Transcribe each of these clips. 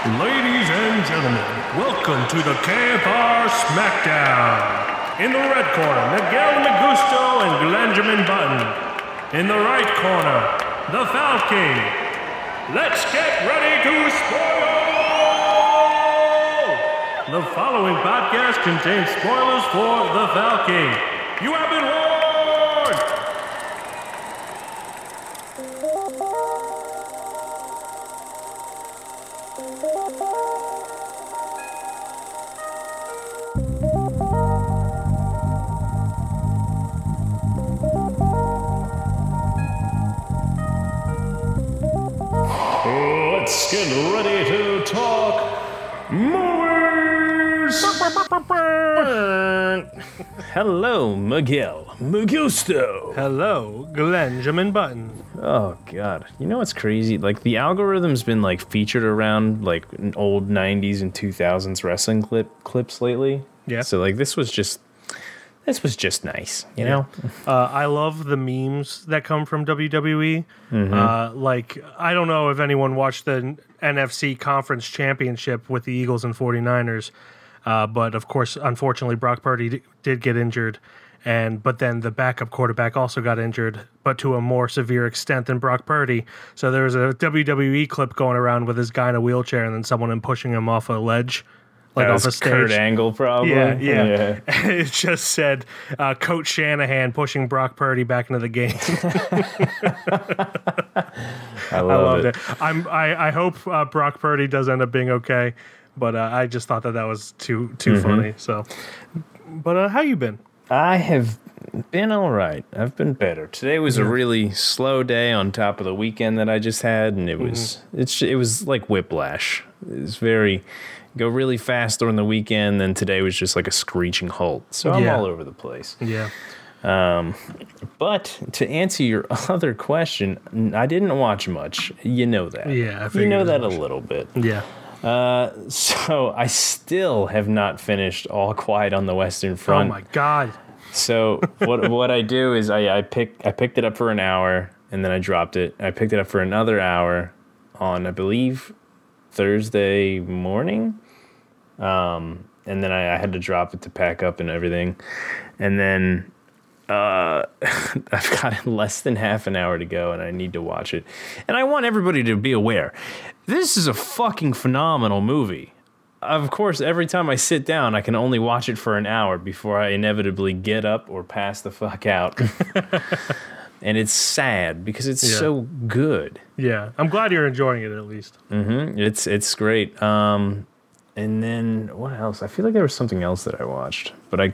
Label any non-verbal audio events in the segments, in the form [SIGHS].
Ladies and gentlemen, welcome to the KFR SmackDown. In the red corner, Miguel Magusto and Glenjamin Button. In the right corner, the Foul King. Let's get ready to spoil! The following podcast contains spoilers for the Foul King. You have been warned! Let's ready to talk movies! Hello, Miguel. Magusto. Hello, Glenjamin Button. Oh god. You know what's crazy? Like the algorithm's been like featured around like old 90s and 2000s wrestling clip clips lately. Yeah. So like this was just this was just nice, you know? Uh, I love the memes that come from WWE. Uh, like, I don't know if anyone watched the NFC Conference Championship with the Eagles and 49ers, uh, but of course, unfortunately, Brock Purdy d- did get injured. And but then the backup quarterback also got injured, but to a more severe extent than Brock Purdy. So there was a WWE clip going around with this guy in a wheelchair, and then someone in pushing him off a ledge, like That off a stage. Kurt Angle probably. Yeah, yeah. [LAUGHS] it just said uh, Coach Shanahan pushing Brock Purdy back into the game. [LAUGHS] [LAUGHS] I I love loved it. it. I'm. I, I hope uh, Brock Purdy does end up being okay, but uh, I just thought that that was too too Mm-hmm. funny. So, but uh, how you been? I have been all right. I've been better. Today was a really slow day on top of the weekend that I just had, and it was it's it was like whiplash. It was very go really fast during the weekend, then today was just like a screeching halt. So I'm Yeah. all over the place. Yeah. Um, But to answer your [LAUGHS] other question, I didn't watch much. You know that. Yeah, I you know that much. a little bit. Yeah. Uh, So I still have not finished All Quiet on the Western Front. Oh my God. So what [LAUGHS] what I do is I I pick I picked it up for an hour and then I dropped it. I picked it up for another hour on I believe Thursday morning. Um, and then I, I had to drop it to pack up and everything, and then uh, [LAUGHS] I've got [LAUGHS] less than half an hour to go, and I need to watch it. And I want everybody to be aware, this is a fucking phenomenal movie of course, every time I sit down, I can only watch it for an hour before I inevitably get up or pass the fuck out. [LAUGHS] and it's sad because it's Yeah. so good. Yeah. I'm glad you're enjoying it at least. Mm-hmm. It's it's great. Um, and then what else? I feel like there was something else that I watched, but I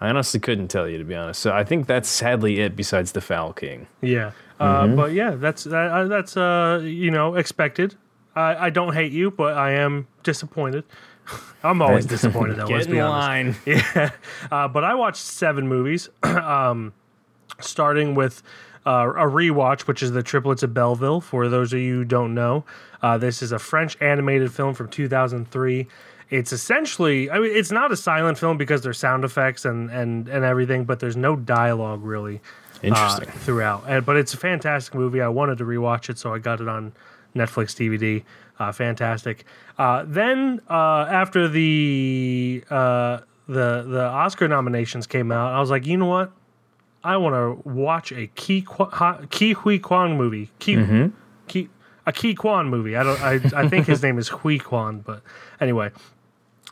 I honestly couldn't tell you to be honest. So I think that's sadly it. Besides the Foul King. Yeah. Uh, but yeah, that's that, uh, that's uh, you know expected. I, I don't hate you, but I am disappointed. [LAUGHS] I'm always [LAUGHS] disappointed though. let's Get be in honest. line. [LAUGHS] Yeah. Uh, but I watched seven movies, [CLEARS THROAT] um, starting with uh, a rewatch, which is the Triplets of Belleville. For those of you who don't know, uh, this is a French animated film from 2003. It's essentially, I mean, it's not a silent film because there's sound effects and, and, and everything, but there's no dialogue really uh, Interesting. throughout. And, but it's a fantastic movie. I wanted to rewatch it, so I got it on Netflix DVD. Uh, fantastic. Uh, then uh, after the uh, the the Oscar nominations came out, I was like, you know what? I want to watch a Ki Ke Huy Quan movie. Ki, Ki a Ki Kwan movie. I don't. I, I think his [LAUGHS] name is Huy Quan, but anyway.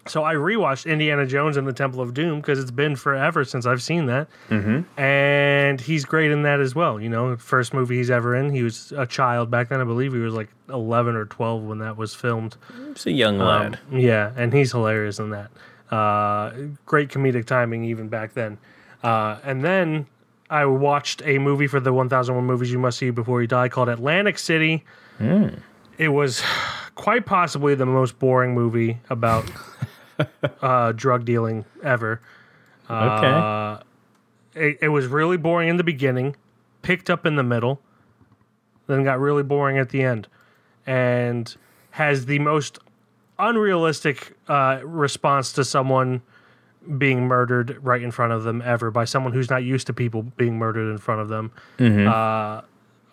So I rewatched Indiana Jones and the Temple of Doom because it's been forever since I've seen that, mm-hmm. and he's great in that as well. You know, first movie he's ever in. He was a child back then. I believe he was like eleven or twelve when that was filmed. It's a young lad. Um, yeah, and he's hilarious in that. Uh, great comedic timing even back then. Uh, and then I watched a movie for the 1001 movies you must see before you die called Atlantic City. It was quite possibly the most boring movie about [LAUGHS] uh, drug dealing ever. okay. Uh, it, it was really boring in the beginning, picked up in the middle, then got really boring at the end, and has the most unrealistic uh, response to someone being murdered right in front of them ever by someone who's not used to people being murdered in front of them. Uh,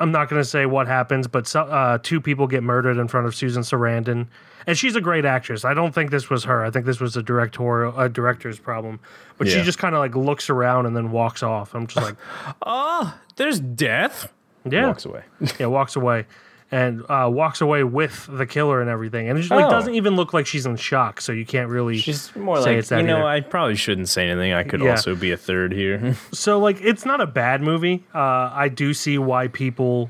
I'm not going to say what happens, but so, uh, two people get murdered in front of Susan Sarandon, and she's a great actress. I don't think this was her. I think this was a directorial a director's problem. But she just kind of like looks around and then walks off. I'm just like, Oh, [LAUGHS] there's death. yeah, Walks away. yeah, walks away, [LAUGHS] and uh, walks away with the killer and everything, and it just, like Oh. doesn't even look like she's in shock. So you can't really. She's more say like, it's that you know, either. I probably shouldn't say anything. I could Yeah. also be a third here. [LAUGHS] So like it's not a bad movie. Uh, I do see why people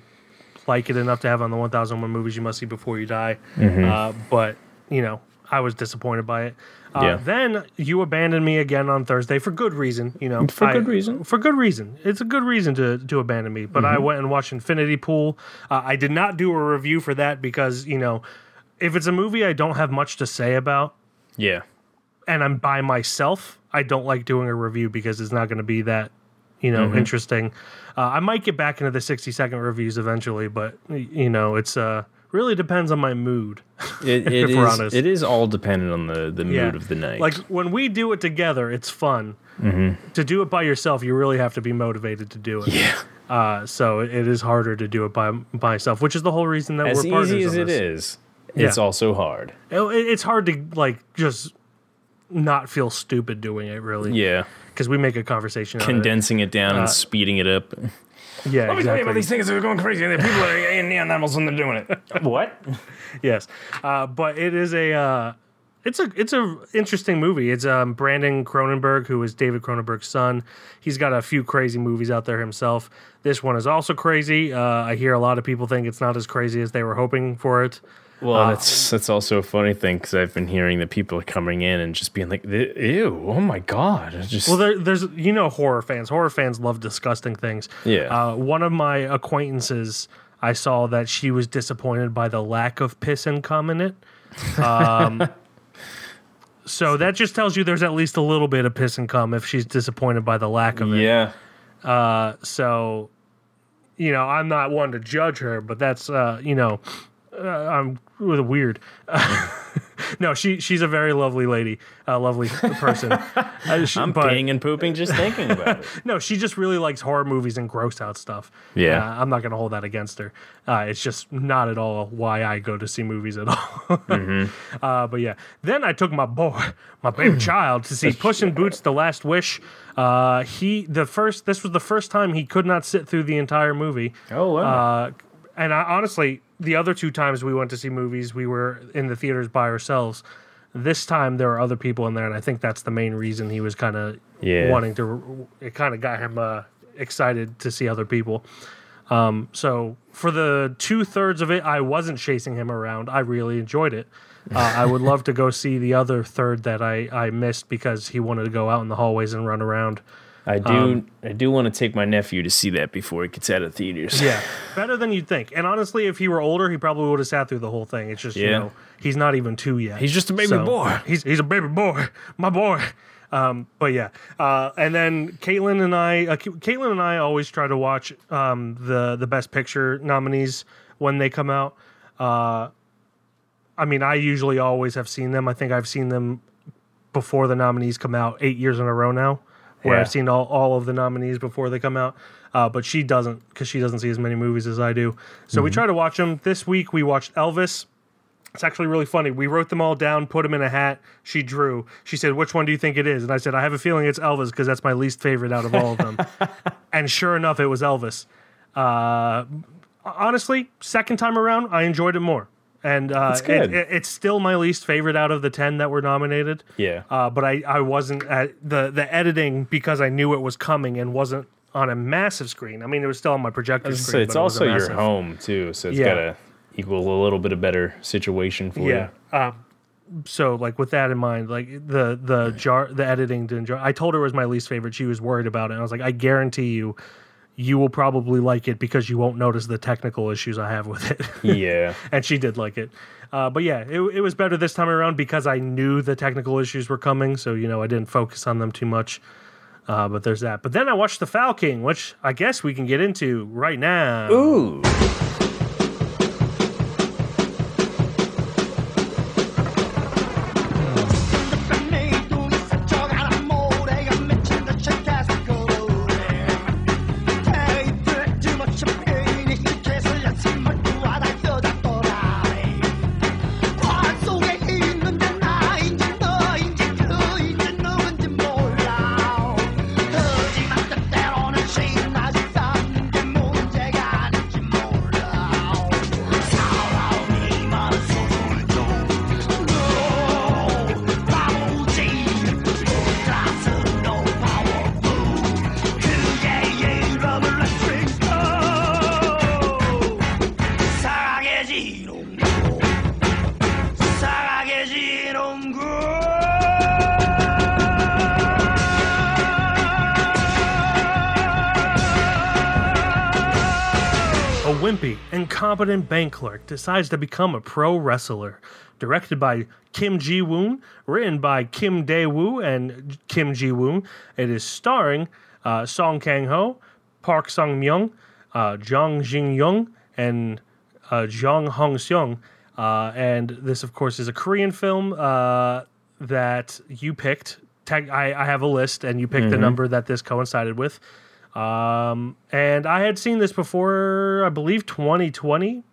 like it enough to have on the 1001 movies you must see before you die. Mm-hmm. Uh, but you know, I was disappointed by it. Uh, Yeah. Then you abandoned me again on Thursday for good reason. You know, For I- good reason. For good reason. It's a good reason to to abandon me. But I Mm-hmm. went and watched Infinity Pool. Uh, I did not do a review for that because you know, if it's a movie I don't have much to say about, yeah. and I'm by myself, I don't like doing a review because it's not going to be that, you know, interesting. Uh, I might get back into the 60 second reviews eventually, but you know, it's uh really depends on my mood. It, [LAUGHS] it If we're is- honest. It is all dependent on the, the Yeah. mood of the night. Like when we do it together, it's fun. Mm-hmm. To do it by yourself, you really have to be motivated to do it. yeah. Uh, so it it is harder to do it by by myself, which is the whole reason that As we're partners. easy as this. is, it's Yeah. also hard. It- it's hard to like just not feel stupid doing it, really. Yeah. Because we make a conversation. out of it. Condensing it down Uh, and speeding it up. Yeah, Let me exactly. things that are going crazy. The people are eating animals when they're doing it. [LAUGHS] what? yes uh, but it is a uh, it's a it's a interesting movie it's um, brandon cronenberg who is david cronenberg's son he's got a few crazy movies out there himself this one is also crazy uh, i hear a lot of people think it's not as crazy as they were hoping for it Well, that's that's also a funny thing because I've been hearing that people are coming in and just being like, "Ew, oh my god!" It's Just well there, there's you know horror fans. Horror fans love disgusting things. Yeah. uh, one of my acquaintances i saw that she was disappointed by the lack of piss and cum in it. Um, [LAUGHS] so that just tells you there's at least a little bit of piss and cum if she's disappointed by the lack of it. Yeah, Uh, so, you know, I'm not one to judge her, but that's, uh, you know, uh, I'm with a weird. [LAUGHS] no, she she's a very lovely lady, a lovely person. [LAUGHS] Uh, she- I'm but- peeing and pooping just thinking about it. [LAUGHS] no, she just really likes horror movies and gross out stuff. Yeah. Uh, I'm not going to hold that against her. Uh, it's just not at all why I go to see movies at all. Mm-hmm. uh, but yeah, then I took my boy, my baby [CLEARS THROAT] child, to see Puss in Boots: The Last Wish. Uh, he the first. This was the first time he could not sit through the entire movie. Oh wow! Uh, and I, honestly, the other two times we went to see movies, we were in the theaters by ourselves. This time there were other people in there, and I think that's the main reason he was kind of Yeah. wanting to. It kind of got him uh, excited to see other people. Um, so for the two thirds of it, I wasn't chasing him around. I really enjoyed it. Uh, I would love to go see the other third that I, I missed because he wanted to go out in the hallways and run around. I do um, I do want to take my nephew to see that before it gets out of theaters. Yeah, [LAUGHS] better than you'd think. And honestly, if he were older, he probably would have sat through the whole thing. It's just you know he's not even two yet. He's just a baby So, boy. He's he's a baby boy, [LAUGHS] my boy. Um, but yeah, uh, and then Caitlin and I, uh, Caitlin and I always try to watch um, the the Best Picture nominees when they come out. Uh, I mean, I usually always have seen them. I think I've seen them before the nominees come out eight years in a row now, where Yeah. I've seen all, all of the nominees before they come out. Uh, but she doesn't because she doesn't see as many movies as I do. So we try to watch them. This week we watched Elvis. It's actually really funny. We wrote them all down, put them in a hat. She drew. She said, "Which one do you think it is?" And I said, "I have a feeling it's Elvis because that's my least favorite out of all of them." [LAUGHS] and sure enough, it was Elvis. Uh, honestly, second time around, I enjoyed it more. And uh. It, it, it's still my least favorite out of the ten that were nominated. Yeah. Uh, but I, I wasn't at the the editing because I knew it was coming and wasn't on a massive screen. I mean, it was still on my projector So screen. it's but it also a your home too, so it's Yeah. gotta equal a little bit of better situation for Yeah. you. Yeah. Um, so like with that in mind, like the the jar the editing didn't jar. I told her it was my least favorite. She was worried about it. And I was like, I guarantee you, you will probably like it because you won't notice the technical issues I have with it. [LAUGHS] Yeah. and she did like it. Uh, but yeah, it, it was better this time around because I knew the technical issues were coming. So, you know, I didn't focus on them too much. Uh, but there's that. But then I watched The Foul King, which I guess we can get into right now. Ooh. A wimpy, incompetent bank clerk decides to become a pro wrestler. Directed by Kim Ji Woon, written by Kim Dae Woo and Kim Ji Woon. It is starring uh, Song Kang Ho, Park Sung Myung, uh, Jung Jin Young, and uh, Jung Hong Seung. Uh, and this, of course, is a Korean film uh, that you picked. Tag- I, I have a list, and you picked the number that this coincided with. Um, and I had seen this before, I believe 2020,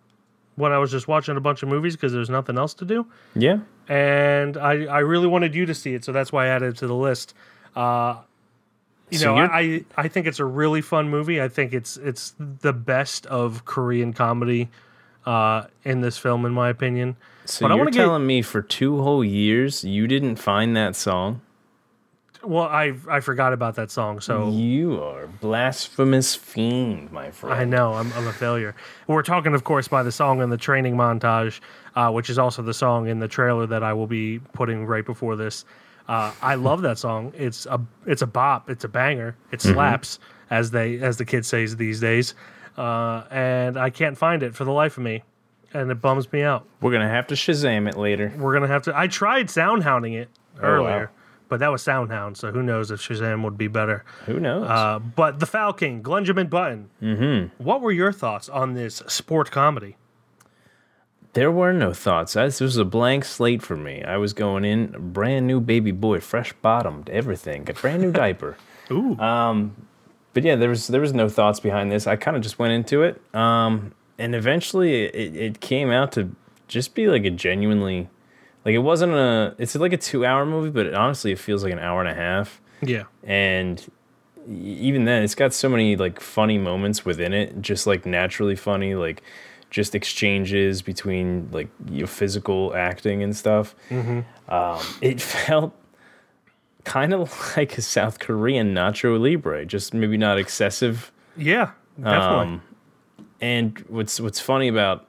when I was just watching a bunch of movies because there's nothing else to do. Yeah. And I, I really wanted you to see it, so that's why I added it to the list. Uh, you So know, I, I I think it's a really fun movie. I think it's it's the best of Korean comedy uh, in this film, in my opinion. So But I you're get- telling me for two whole years you didn't find that song? Well, I I forgot about that song, so You are blasphemous fiend, my friend. I know I'm, I'm a failure. We're talking, of course, by the song in the training montage, uh, which is also the song in the trailer that I will be putting right before this. Uh, I love that song. It's a it's a bop. It's a banger. It slaps, as they as the kids say these days. Uh, and I can't find it for the life of me, and it bums me out. We're gonna have to Shazam it later. We're gonna have to. I tried sound hounding it Oh, wow. earlier, but that was soundhound. So who knows if Shazam would be better. Who knows? Uh, but the Foul King, Glenjamin Button. Mm-hmm. What were your thoughts on this sport comedy? there were no thoughts. This was a blank slate for me. I was going in, brand new baby boy, fresh bottomed, everything, a brand new [LAUGHS] diaper. Ooh, but yeah, there was there was no thoughts behind this. I kind of just went into it, um, and eventually it, it came out to just be like a genuinely, like it wasn't a. It's like a two hour movie, but it, honestly, it feels like an hour and a half. yeah, And even then, it's got so many like funny moments within it, just like naturally funny, like just exchanges between like your physical acting and stuff. Um, it [LAUGHS] felt kind of [LAUGHS] like a South Korean Nacho Libre, just maybe not excessive. yeah, definitely. Um, and what's what's funny about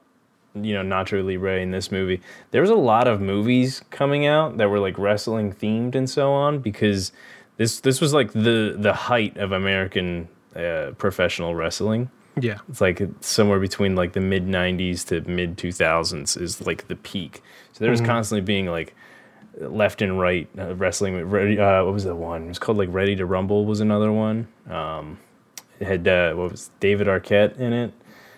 you know Nacho Libre in this movie, there was a lot of movies coming out that were like wrestling themed and so on because this this was like the the height of American uh, professional wrestling. yeah, It's like somewhere between like the mid '90s to mid 2000s is like the peak. So there was constantly being like left and right uh, wrestling. Ready, uh, what was the one? It was called like Ready to Rumble was another one. Um, it had uh, what was David Arquette in it.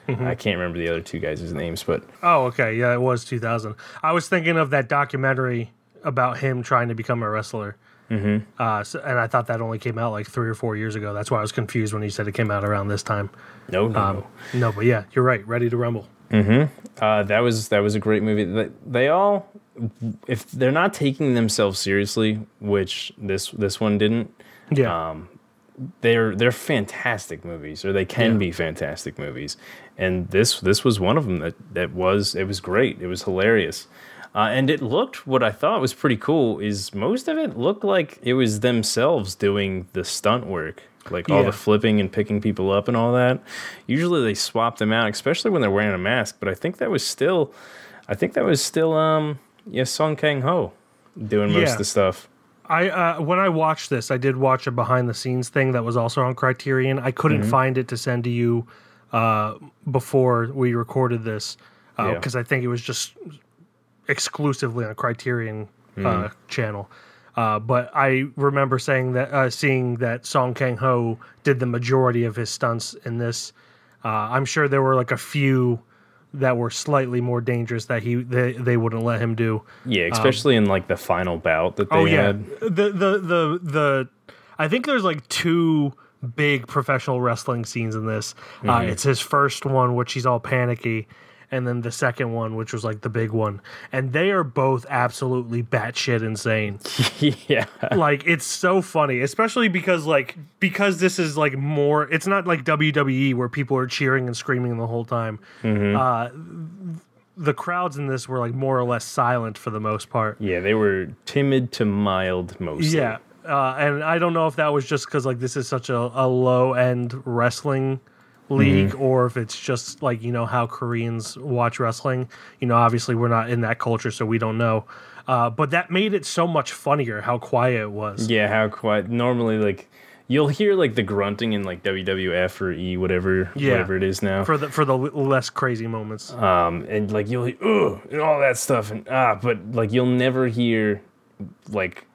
I can't remember the other two guys' names, but Oh, okay, yeah, it was 2000. I was thinking of that documentary about him trying to become a wrestler. Mm-hmm. Uh, so, and I thought that only came out like three or four years ago. That's why I was confused when he said it came out around this time. no, no, Um, no. but yeah, you're right. Ready to rumble. Uh, that was that was a great movie. They, they all, if they're not taking themselves seriously, which this this one didn't, Yeah, Um, they're they're fantastic movies, or they can Yeah. be fantastic movies. And this this was one of them that that was it was great. It was hilarious. Uh, and it looked what I thought was pretty cool is most of it looked like it was themselves doing the stunt work, like all the flipping and picking people up and all that. Usually they swap them out, especially when they're wearing a mask. But I think that was still, I think that was still um yeah Song Kang Ho doing most Yeah. of the stuff. I uh, when I watched this, I did watch a behind the scenes thing that was also on Criterion. I couldn't find it to send to you uh, before we recorded this Yeah. because I think it was just exclusively on Criterion uh, channel. Uh, but I remember saying that uh, seeing that Song Kang Ho did the majority of his stunts in this. Uh, I'm sure there were like a few that were slightly more dangerous that he they, they wouldn't let him do. Yeah, especially in like the final bout that they Um, Oh yeah, had. the the the the. I think there's like two big professional wrestling scenes in this. Uh, Mm-hmm. it's his first one, which he's all panicky, and then the second one, which was like the big one, and they are both absolutely batshit insane. [LAUGHS] yeah. like it's so funny, especially because like because this is like more. It's not like WWE where people are cheering and screaming the whole time. Mm-hmm. Uh, the crowds in this were like more or less silent for the most part. Yeah, they were timid to mild mostly. Yeah, uh, and I don't know if that was just because like this is such a, a low end wrestling league, or if it's just like you know how Koreans watch wrestling. You know, obviously we're not in that culture, so we don't know. Uh, but that made it so much funnier how quiet it was. Yeah, how quiet. Normally, like You'll hear like the grunting in like WWF or E whatever Yeah. whatever it is now. for the for the less crazy moments. um, and like you'll hear ugh and all that stuff and ah, but like you'll never hear like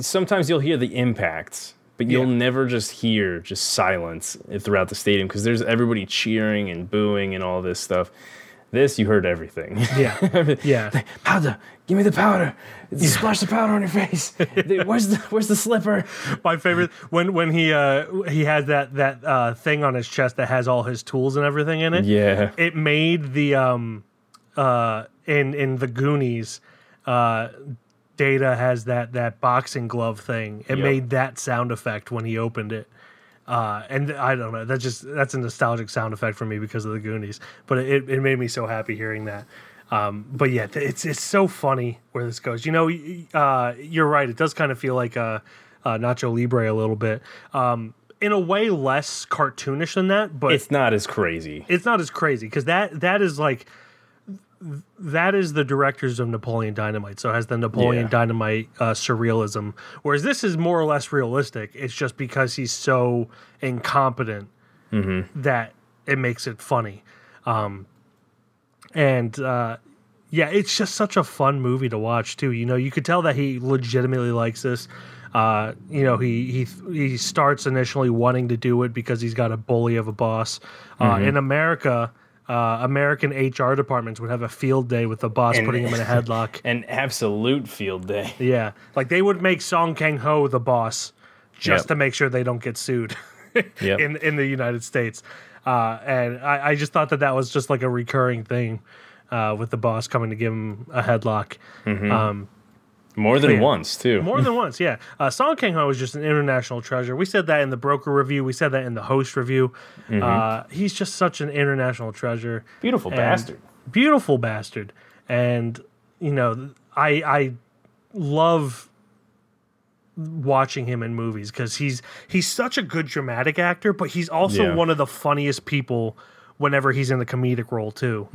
sometimes you'll hear the impacts, but you'll Yeah. never just hear just silence throughout the stadium because there's everybody cheering and booing and all this stuff. This you heard everything. Yeah, [LAUGHS] yeah. [LAUGHS] powder, give me the powder. Splash the powder on your face. [LAUGHS] where's the Where's the slipper? My favorite when when he uh he has that that uh thing on his chest that has all his tools and everything in it. Yeah, It made the um uh in in the Goonies uh Data has that that boxing glove thing. It Yep. made that sound effect when he opened it. Uh, and I don't know. That just that's a nostalgic sound effect for me because of the Goonies. But it, it made me so happy hearing that. Um, but yeah, it's it's so funny where this goes. You know, uh, you're right. It does kind of feel like uh, uh, Nacho Libre a little bit. Um, in a way, less cartoonish than that, but it's not as crazy. it's not as crazy because that that is like that is the directors of Napoleon Dynamite. So it has the Napoleon Yeah. Dynamite uh, surrealism, whereas this is more or less realistic. It's just because he's so incompetent that it makes it funny. Um, and uh, yeah, it's just such a fun movie to watch too. You know, you could tell that he legitimately likes this. Uh, you know, he he he starts initially wanting to do it because he's got a bully of a boss. Uh, In America, uh, American HR departments would have a field day with the boss And- putting him in a headlock. [LAUGHS] An absolute field day. yeah, like they would make Song Kang Ho the boss just Yep. to make sure they don't get sued [LAUGHS] Yep. in in the United States. Uh, and I, I just thought that that was just like a recurring thing uh, with the boss coming to give him a headlock. Um, More than Yeah. once too. more than once, yeah. Uh, Song Kang Ho is just an international treasure. We said that in the broker review. We said that in the host review. Uh, he's just such an international treasure. Beautiful bastard. Beautiful bastard. And, you know, I, I love watching him in movies because he's he's such a good dramatic actor, but he's also Yeah. one of the funniest people whenever he's in the comedic role too.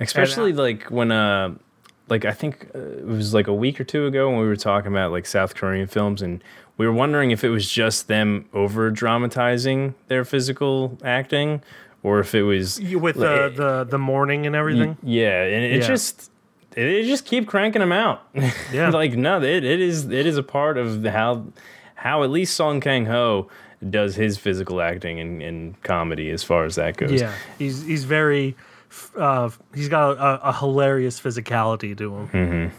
Especially like when uh like I think uh, it was like a week or two ago when we were talking about like South Korean films and we were wondering if it was just them over dramatizing their physical acting or if it was With the, the the mourning and everything. yeah and it Yeah. just it just keep cranking them out [LAUGHS] Yeah. like no it, it is it is a part of how how at least Song Kang Ho does his physical acting and, and comedy as far as that goes Yeah, he's he's very, uh, he's got a, a hilarious physicality to him. Hmm.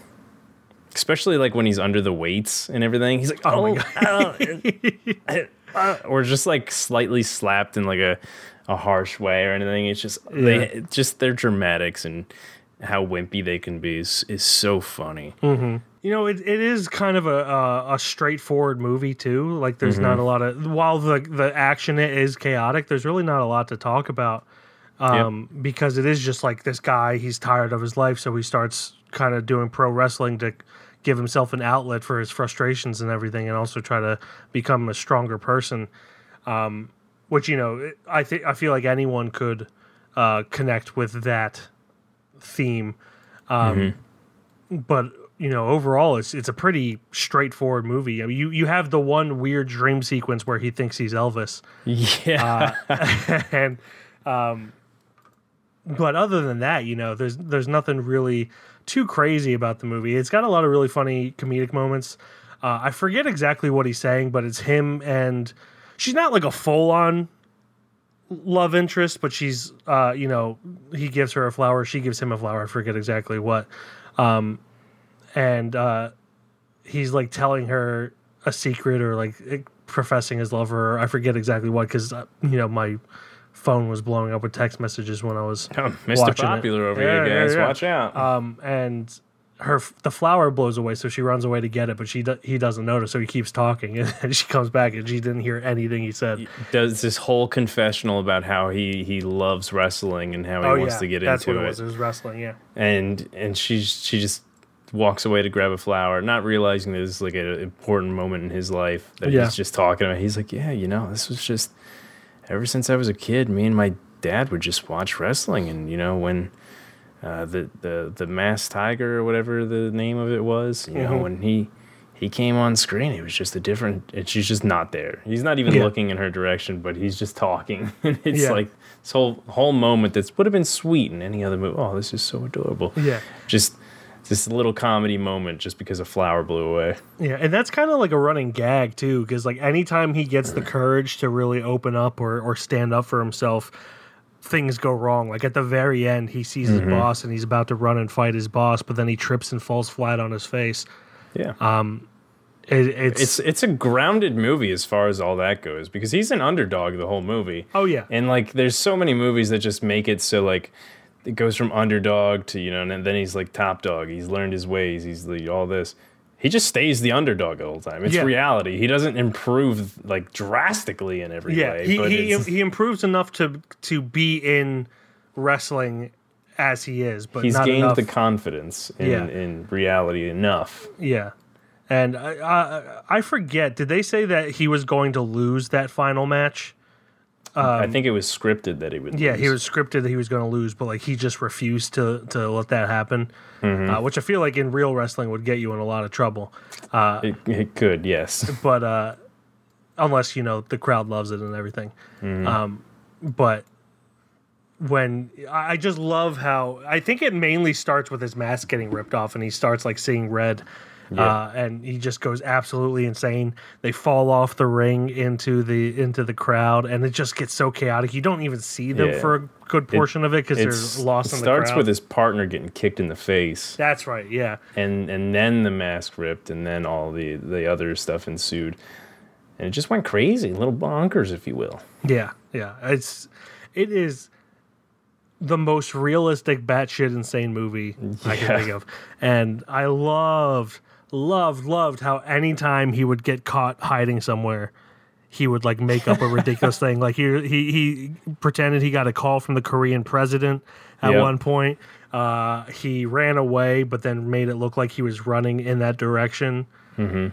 especially like when he's under the weights and everything. He's like, Oh oh, my god, [LAUGHS] uh, or just like slightly slapped in like a, a harsh way or anything. It's just they it's just their dramatics and how wimpy they can be is, is so funny. You know, it, it is kind of a, a a straightforward movie too. Like, there's not a lot of while the the action is chaotic. There's really not a lot to talk about, um, because it is just like this guy. He's tired of his life, so he starts kind of doing pro wrestling to give himself an outlet for his frustrations and everything, and also try to become a stronger person. Um, which you know, I think I feel like anyone could uh, connect with that theme. Um, But you know, overall, it's it's a pretty straightforward movie. I mean, you you have the one weird dream sequence where he thinks he's Elvis, [LAUGHS] Yeah. [LAUGHS] and um, but other than that, you know, there's there's nothing really too crazy about the movie. It's got a lot of really funny comedic moments. Uh, I forget exactly what he's saying, but it's him and she's not like a full on love interest, but she's uh, you know, he gives her a flower, she gives him a flower. I forget exactly what. Um, and uh, he's like telling her a secret or like eh, professing his love for her. I forget exactly what because uh, you know my phone was blowing up with text messages when I was [LAUGHS] Oh, Mr. watching it. Popular over Yeah, here, guys. yeah. Watch out. um and her the flower blows away so she runs away to get it but she do, he doesn't notice so he keeps talking [LAUGHS] and she comes back and she didn't hear anything he said Does this whole confessional about how he, he loves wrestling and how he oh wants yeah to get that's into what it it. was it was wrestling yeah and and she's she just walks away to grab a flower, not realizing this is like an important moment in his life that Yeah. he's just talking about. He's like, yeah, you know, this was just ever since I was a kid, me and my dad would just watch wrestling, and you know when. Uh, the the the masked tiger or whatever the name of it was, you know, Mhm. when he he came on screen. It was just a different. It, she's just not there. He's not even Yeah. looking in her direction, but he's just talking. [LAUGHS] And it's Yeah. like this whole whole moment that would have been sweet in any other movie. Oh, this is so adorable. Yeah. Just this little comedy moment, just because a flower blew away. Yeah, and that's kind of like a running gag too, because like anytime he gets the courage to really open up or or stand up for himself, things go wrong. Like at the very end, he sees his mm-hmm. boss and he's about to run and fight his boss, but then he trips and falls flat on his face. Yeah. Um, it, it's, it's it's a grounded movie as far as all that goes because he's an underdog the whole movie. oh yeah, And like, there's so many movies that just make it so like it goes from underdog to you know, and then he's like top dog. He's learned his ways. He's the, all this. He just stays the underdog all the whole time. It's Yeah. reality. He doesn't improve like drastically in every yeah. way. He but he, he improves enough to to be in wrestling as he is, but he's gained enough. the confidence in, Yeah. in reality enough. Yeah. And I, I I forget. Did they say that he was going to lose that final match? I think it was scripted that he would. Um, Yeah, he was scripted that he was going to lose, but like he just refused to to let that happen, Mm-hmm. uh, which I feel like in real wrestling would get you in a lot of trouble. It, it could, yes. [LAUGHS] But uh, unless you know the crowd loves it and everything, Mm-hmm. um, but when I I just love how I think it mainly starts with his mask getting ripped off and he starts like seeing red. Uh, and he just goes absolutely insane. They fall off the ring into the into the crowd, and it just gets so chaotic. You don't even see them Yeah. for a good portion of it because they're lost it in the world. It starts with his partner getting kicked in the face. That's right. Yeah. and and then the mask ripped, and then all the the other stuff ensued, and it just went crazy, little bonkers, if you will. Yeah, yeah. It's it is the most realistic batshit insane movie I can think of. And I loved, loved, loved how anytime he would get caught hiding somewhere, he would like make up a [LAUGHS] ridiculous thing. Like he he he pretended he got a call from the Korean president at Yep. one point. Uh, he ran away, but then made it look like he was running in that direction. [LAUGHS]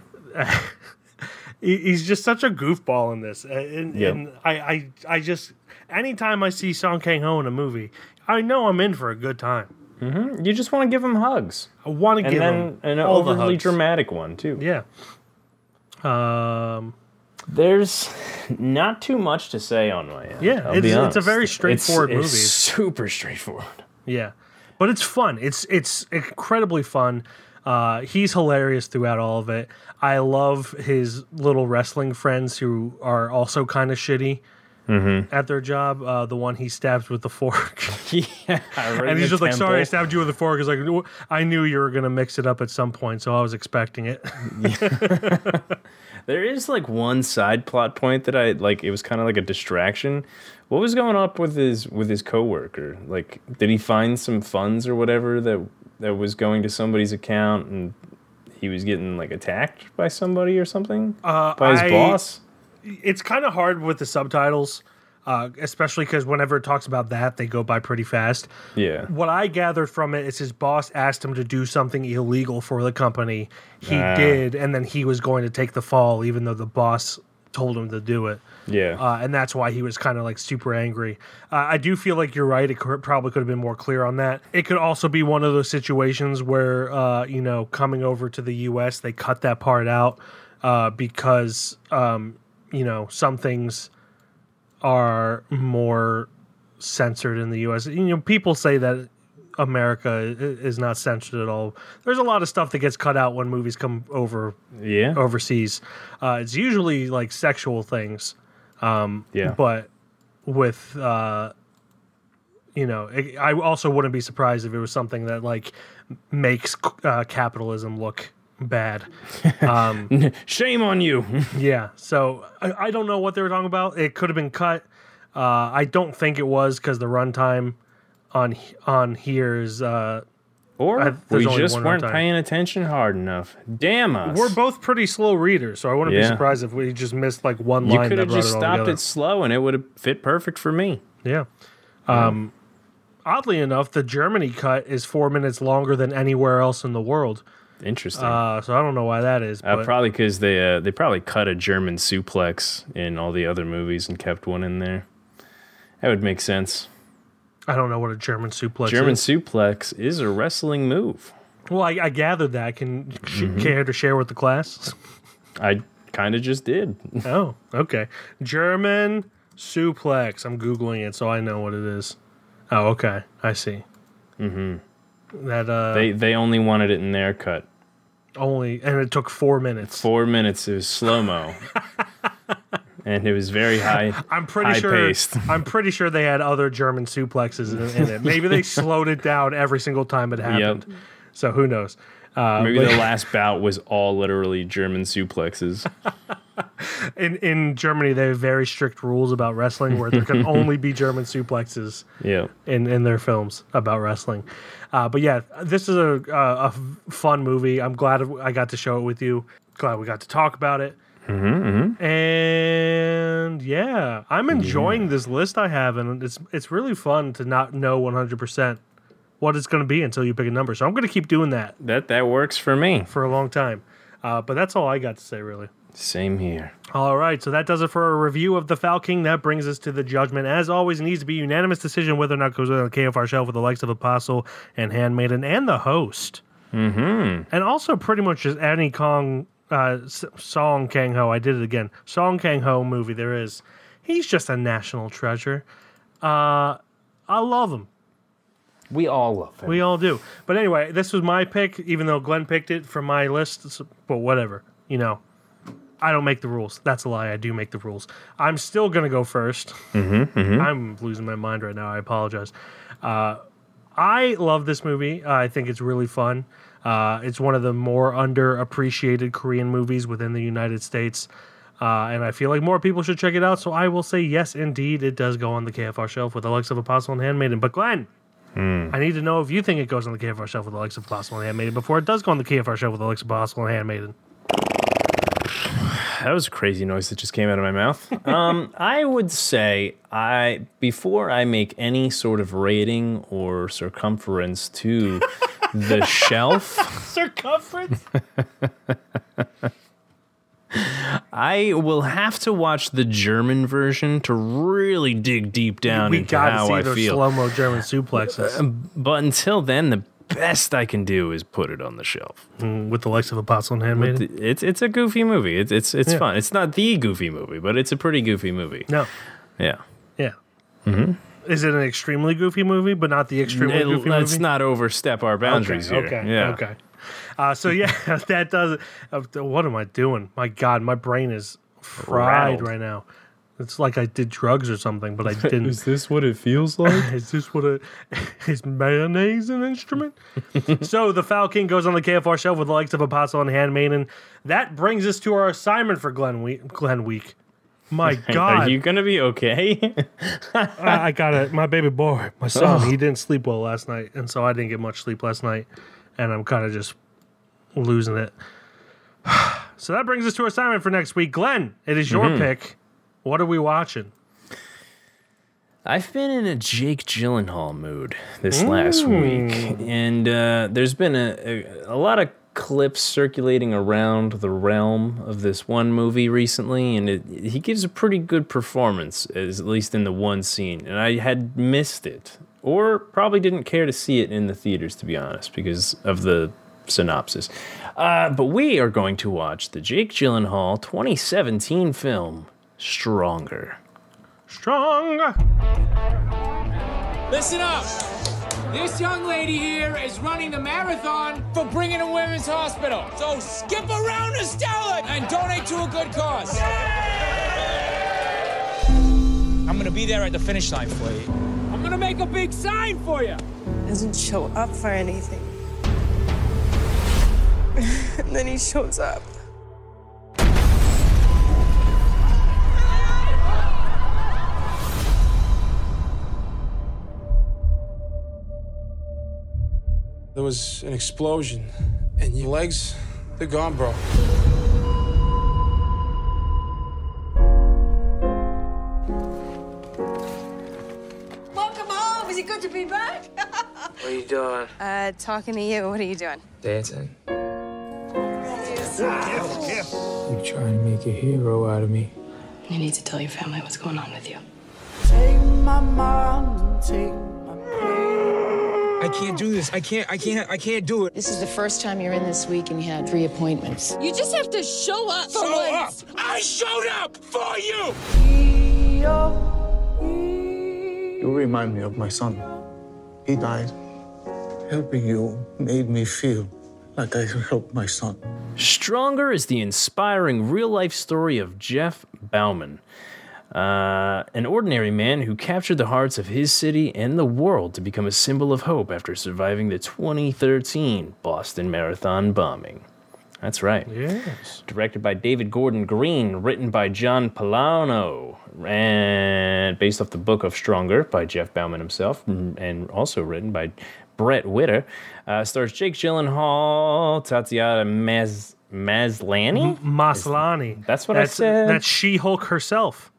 He- he's just such a goofball in this, and, Yep. and I, I, I just anytime I see Song Kang Ho in a movie, I know I'm in for a good time. You just want to give him hugs, I want to give then him an all the overly hugs. dramatic one too. Yeah. Um. There's not too much to say on my end. Yeah, I'll be it's- it's a honest. very straightforward it's, movie. It's super straightforward. Yeah, but it's fun. It's it's incredibly fun. Uh, he's hilarious throughout all of it. I love his little wrestling friends who are also kind of shitty Mm-hmm. at their job. Uh, the one he stabs with the fork. [LAUGHS] yeah, and he's just like, "Sorry, I stabbed you with the fork." He's like, "I knew you were gonna mix it up at some point, so I was expecting it." [LAUGHS] There is like one side plot point that I like. It was kind of like a distraction. What was going up with his with his coworker? Like, did he find some funds or whatever that that was going to somebody's account and he was getting like attacked by somebody or something Uh, by his I- boss? It's kind of hard with the subtitles, uh, especially because whenever it talks about that, they go by pretty fast. Yeah, What I gathered from it is his boss asked him to do something illegal for the company. He Ah. did, and then he was going to take the fall, even though the boss told him to do it. yeah, uh, and that's why he was kind of like super angry. Uh, I do feel like you're right. It could, probably could have been more clear on that. It could also be one of those situations where, uh, you know, coming over to the U.S., they cut that part out uh, because, um, you know, some things are more censored in the U.S. You know, people say that America is not censored at all. There's a lot of stuff that gets cut out when movies come over yeah, overseas. Uh, it's usually like sexual things, yeah. but with uh, you know, it, I also wouldn't be surprised if it was something that like makes uh, capitalism look bad. [LAUGHS] Um, Shame on you. [LAUGHS] yeah, so I, I don't know what they were talking about. It could have been cut. Uh, I don't think it was because the runtime on on here is uh, or I- we just weren't runtime. paying attention hard enough. Damn us. we're both pretty slow readers, so I wouldn't be surprised if we just missed like one line. you could have just it stopped it slow and it would have fit perfect for me. Yeah. Um, oddly enough, the Germany cut is four minutes longer than anywhere else in the world. Interesting. Uh, so I don't know why that is. Uh, probably because they uh, they probably cut a German suplex in all the other movies and kept one in there. That would make sense. I don't know what a German suplex German is. suplex is a wrestling move. Well, I, I gathered that. Can sh- Mm-hmm. care to share with the class? [LAUGHS] I kind of just did. [LAUGHS] oh, okay. German suplex. I'm googling it so I know what it is. Oh, okay. I see. Mm-hmm. That uh, They they only wanted it in their cut. only and it took four minutes. Four minutes. It was slow mo, [LAUGHS] and it was very high. I'm pretty high sure. paced. [LAUGHS] I'm pretty sure they had other German suplexes in, in it. Maybe they [LAUGHS] slowed it down every single time it happened. So who knows? Uh, Maybe but the last bout was all literally German suplexes. [LAUGHS] in in Germany, they have very strict rules about wrestling, where there can only be [LAUGHS] German suplexes yeah. in in their films about wrestling. Uh, but yeah, this is a, a a fun movie. I'm glad I got to show it with you. Glad we got to talk about it. Mm-hmm, And yeah, I'm enjoying this list I have, and it's it's really fun to not know 100 percent what it's going to be until you pick a number. So I'm going to keep doing that That that works for me. for a long time. Uh, but that's all I got to say, really. Same here. All right, so that does it for a review of the Foul King. That brings us to the judgment. As always, it needs to be unanimous decision whether or not it goes on the KFR shelf with the likes of Apostle and Handmaiden and the host. Mm-hmm. And also pretty much just any Kong uh, Song Kang Ho. I did it again. Song Kang Ho movie there is. He's just a national treasure. Uh, I love him. We all love him. We all do. But anyway, this was my pick, even though Glenn picked it from my list. But whatever, you know. I don't make the rules. That's a lie. I do make the rules. I'm still gonna go 1st i I'm losing my mind right now. I apologize. Uh, I love this movie. Uh, I think it's really fun. Uh, it's one of the more underappreciated Korean movies within the United States. Uh, and I feel like more people should check it out. So I will say, yes, indeed, it does go on the KFR shelf with the likes of Apostle and Handmaiden. But Glenn, I need to know if you think it goes on the KFR shelf with the likes of Apostle and Handmaiden before it does go on the KFR shelf with the likes of Apostle and Handmaiden. That was a crazy noise that just came out of my mouth. um, [LAUGHS] I would say I before I make any sort of rating or circumference to [LAUGHS] the shelf, Circumference? [LAUGHS] I will have to watch the German version to really dig deep down into how I feel. we into got to how see I those feel. slow mo German suplexes But until then, the best I can do is put it on the shelf. with the likes of Apostle and Handmaiden. It's it's a goofy movie. It's it's it's Yeah. fun. It's not the goofy movie, but it's a pretty goofy movie. No, Yeah. yeah. Is it an extremely goofy movie, but not the extremely It- goofy let's movie? not overstep our boundaries okay, here. Okay. yeah. Okay. Uh, so yeah, [LAUGHS] that does. Uh, what am I doing? My God, my brain is fried Rattled. right now. It's like I did drugs or something, but I [LAUGHS] didn't. Is this what it feels [LAUGHS] like? Is this what a is mayonnaise an instrument? [LAUGHS] so the Foul King goes on the KFR shelf with the likes of Apostle and Handmaiden. That brings us to our assignment for Glen Week. Glen Week. My God, Are you gonna be okay? I, I got it. My baby boy, my son, oh. he didn't sleep well last night, and so I didn't get much sleep last night, and I'm kind of just losing it. [SIGHS] so that brings us to our assignment for next week. Glenn, it is your mm-hmm. pick. What are we watching? I've been in a Jake Gyllenhaal mood this last week, and uh, there's been a, a, a lot of clips circulating around the realm of this one movie recently, and it, he gives a pretty good performance, as, at least in the one scene. And I had missed it, or probably didn't care to see it in the theaters, to be honest, because of the synopsis. Uh, but we are going to watch the Jake Gyllenhaal 2017 film Stronger. Strong. Listen up! This young lady here is running the marathon for Brigham and women's hospital. So skip around to Stella and donate to a good cause. I'm gonna be there at the finish line for you. I'm gonna make a big sign for you. doesn't show up for anything. [LAUGHS] and then he shows up. There was an explosion, and your legs, they're gone, bro. Welcome home. Is it good to be back? [LAUGHS] What are you doing? Uh, talking to you. What are you doing? Dancing. You're trying to make a hero out of me? You need to tell your family what's going on with you. I I can't do this. I can't. I can't. I can't do it. This is the first time you're in this week and you had three appointments. You just have to show up for Show up! I showed up for you! You remind me of my son. He died. Helping you made me feel like I helped my son. Stronger is the inspiring real life story of Jeff Bauman, uh, an ordinary man who captured the hearts of his city and the world to become a symbol of hope after surviving the 2013 Boston Marathon bombing. That's right. Yes. Directed by David Gordon Green, written by John Pollono, and based off the book of Stronger by Jeff Bauman himself, and also written by Brett Witter. Uh, stars Jake Gyllenhaal, Tatiana Maz- Maslany. Maslany. That's what I said. That's She Hulk herself.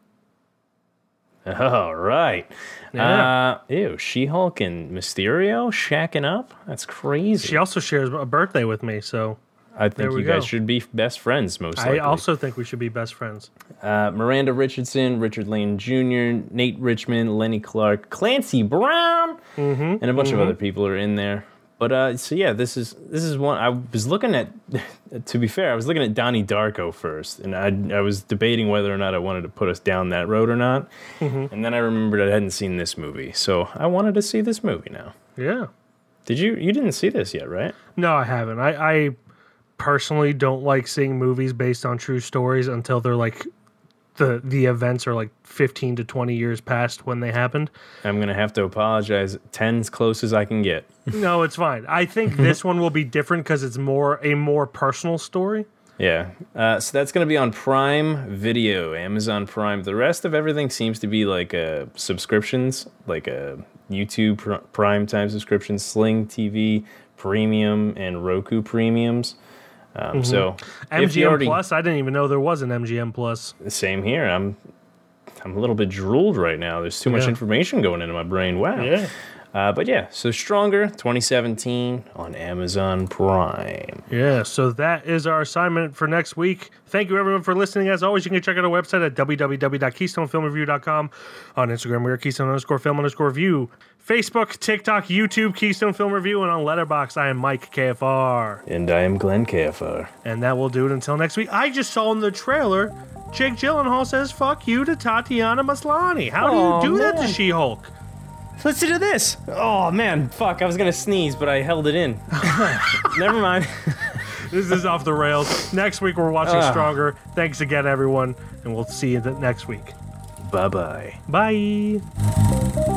All right. Yeah. Uh, ew, She Hulk and Mysterio shacking up? That's crazy. She also shares a birthday with me, so I think you guys go. should be best friends, most likely. I also think we should be best friends. Uh, Miranda Richardson, Richard Lane Jr., Nate Richman, Lenny Clarke, Clancy Brown, and a bunch of other people are in there. But uh, so yeah, this is this is one I was looking at. [LAUGHS] To be fair, I was looking at Donnie Darko first, and I I was debating whether or not I wanted to put us down that road or not. And then I remembered I hadn't seen this movie, so I wanted to see this movie now. Yeah. Did you? You didn't see this yet, right? No, I haven't. I, I personally don't like seeing movies based on true stories until they're like the the events are like 15 to 20 years past when they happened. I'm gonna have to apologize. Ten's close as I can get. [LAUGHS] No, it's fine. I think [LAUGHS] this one will be different because it's more a more personal story. Yeah. Uh, so that's going to be on Prime Video, Amazon Prime. The rest of everything seems to be like uh, subscriptions, like a YouTube pr- Prime time subscription, Sling TV Premium, and Roku Premiums. Um, So if you MGM already- Plus. I didn't even know there was an MGM Plus. same here. I'm I'm a little bit drooled right now. There's too much information going into my brain. Wow. Uh, but yeah, so Stronger 2017 on Amazon Prime. Yeah, so that is our assignment for next week. Thank you everyone for listening. As always, you can check out our website at www.keystonefilmreview.com. On Instagram, we are Keystone underscore film underscore review. Facebook, TikTok, YouTube, Keystone Film Review, and on Letterboxd, I am Mike KFR. And I am Glenn KFR. And that will do it until next week. I just saw in the trailer, Jake Gyllenhaal says "fuck you" to Tatiana Maslany. How do you Aw, do that to man. Listen to this. Oh man, fuck! I was gonna sneeze, but I held it in. [LAUGHS] Never mind. [LAUGHS] This is off the rails. Next week we're watching Ah. Stronger. Thanks again, everyone, and we'll see you next week. Bye bye. Bye.